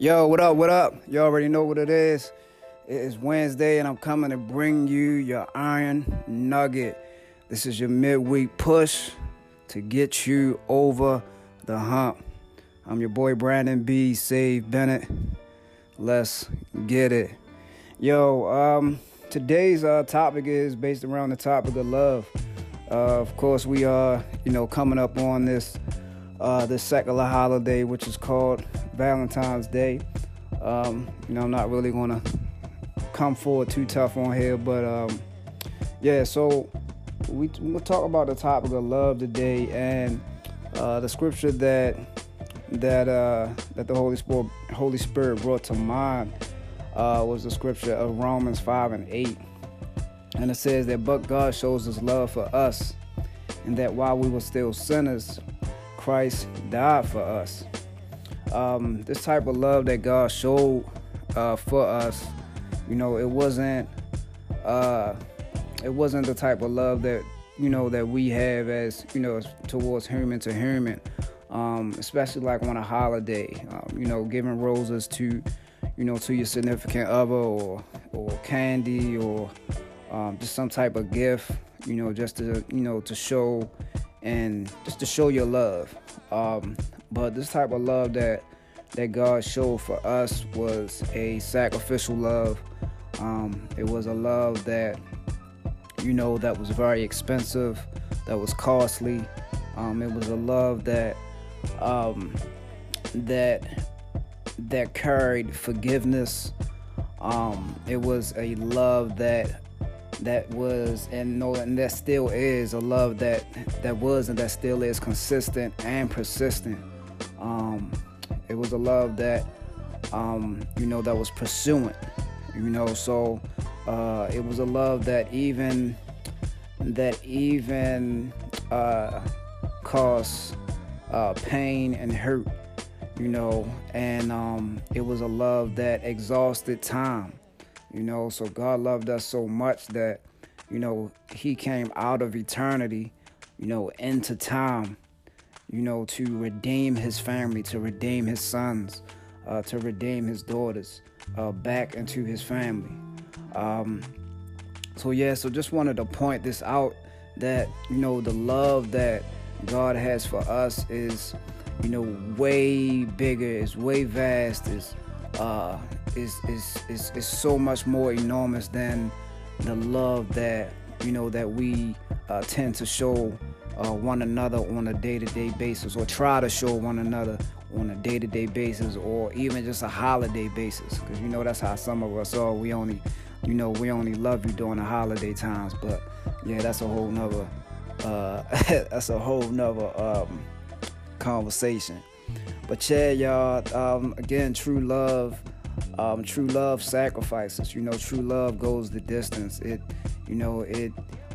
Yo, what up? What up? You already know what it is. It is Wednesday, and I'm coming to bring you your iron nugget. This is your midweek push to get you over the hump. I'm your boy Brandon B. Save Bennett. Let's get it. Yo, um, today's uh, topic is based around the topic of love. Uh, of course, we are, you know, coming up on this uh, this secular holiday, which is called Valentine's Day. Um, you know, I'm not really gonna come forward too tough on here, but um, yeah. So we we'll talk about the topic of love today, and uh, the scripture that that uh, that the Holy Spirit Holy Spirit brought to mind uh, was the scripture of Romans five and eight, and it says that but God shows His love for us, and that while we were still sinners, Christ died for us. Um, this type of love that God showed uh, for us, you know, it wasn't uh, it wasn't the type of love that you know that we have as you know towards human to human, um, especially like on a holiday. Um, you know, giving roses to you know to your significant other or or candy or um, just some type of gift. You know, just to you know to show and just to show your love. Um, but this type of love that that God showed for us was a sacrificial love. Um, it was a love that you know that was very expensive, that was costly. Um, it was a love that um, that that carried forgiveness. Um, it was a love that that was and no and that still is a love that that was and that still is consistent and persistent um it was a love that um you know that was pursuant you know so uh it was a love that even that even uh caused uh pain and hurt you know and um it was a love that exhausted time you know, so God loved us so much that, you know, He came out of eternity, you know, into time, you know, to redeem His family, to redeem His sons, uh, to redeem His daughters uh, back into His family. Um, so, yeah, so just wanted to point this out that, you know, the love that God has for us is, you know, way bigger, is way vast, is uh, is, is is is so much more enormous than the love that you know that we uh, tend to show uh, one another on a day-to-day basis, or try to show one another on a day-to-day basis, or even just a holiday basis. Because you know that's how some of us are. We only, you know, we only love you during the holiday times. But yeah, that's a whole nother. Uh, that's a whole nother um, conversation. But yeah, y'all, um, again, true love, um, true love sacrifices. You know, true love goes the distance. It, you know, it,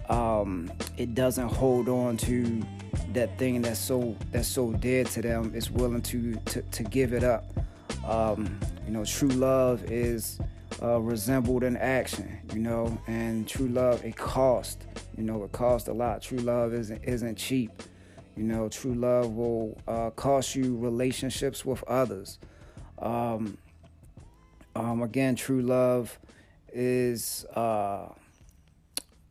um, it doesn't hold on to that thing that's so that's so dead to them. It's willing to to, to give it up. Um, you know, true love is uh, resembled in action. You know, and true love it costs. You know, it costs a lot. True love isn't isn't cheap. You know, true love will uh, cost you relationships with others. Um, um, again, true love is uh,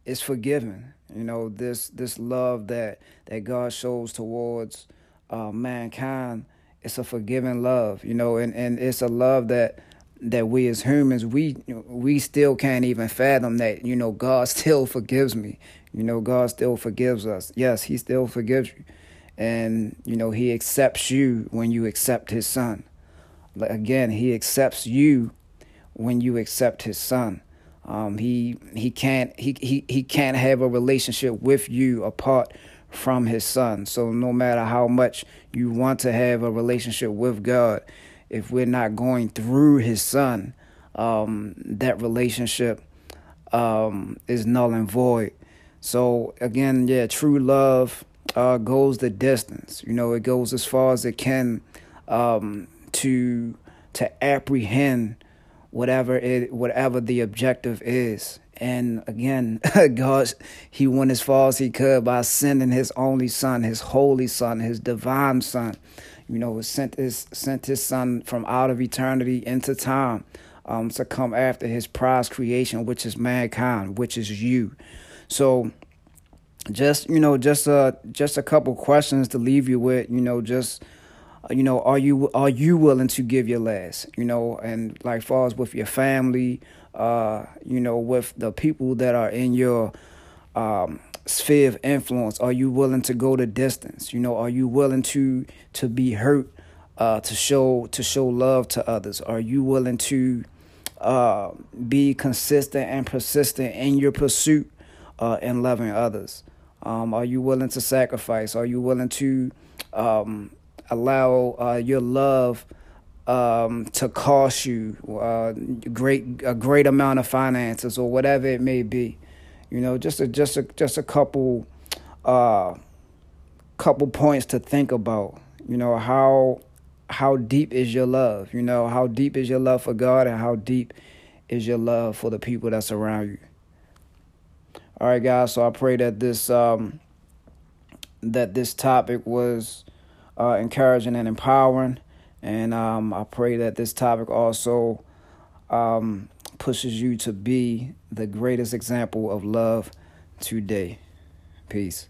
is forgiving. You know, this this love that that God shows towards uh, mankind. It's a forgiving love. You know, and, and it's a love that that we as humans we we still can't even fathom that you know God still forgives me you know God still forgives us yes he still forgives you and you know he accepts you when you accept his son again he accepts you when you accept his son um, he he can't he, he he can't have a relationship with you apart from his son so no matter how much you want to have a relationship with God if we're not going through his son, um, that relationship um, is null and void. So again, yeah, true love uh, goes the distance. You know, it goes as far as it can um, to to apprehend whatever it whatever the objective is. And again, God, He went as far as He could by sending His only Son, His holy Son, His divine Son, you know, sent his sent his son from out of eternity into time um, to come after his prized creation, which is mankind, which is you. So just you know, just a just a couple questions to leave you with, you know, just you know, are you are you willing to give your last? You know, and like far as with your family, uh, you know, with the people that are in your um, sphere of influence, are you willing to go the distance? You know, are you willing to to be hurt, uh, to show to show love to others? Are you willing to uh, be consistent and persistent in your pursuit uh, in loving others? Um, are you willing to sacrifice? Are you willing to um, allow uh, your love um, to cost you uh, great a great amount of finances or whatever it may be. You know, just a just a just a couple uh, couple points to think about. You know how how deep is your love? You know how deep is your love for God and how deep is your love for the people that surround you. All right, guys. So I pray that this um, that this topic was uh, encouraging and empowering. And um, I pray that this topic also um, pushes you to be the greatest example of love today. Peace.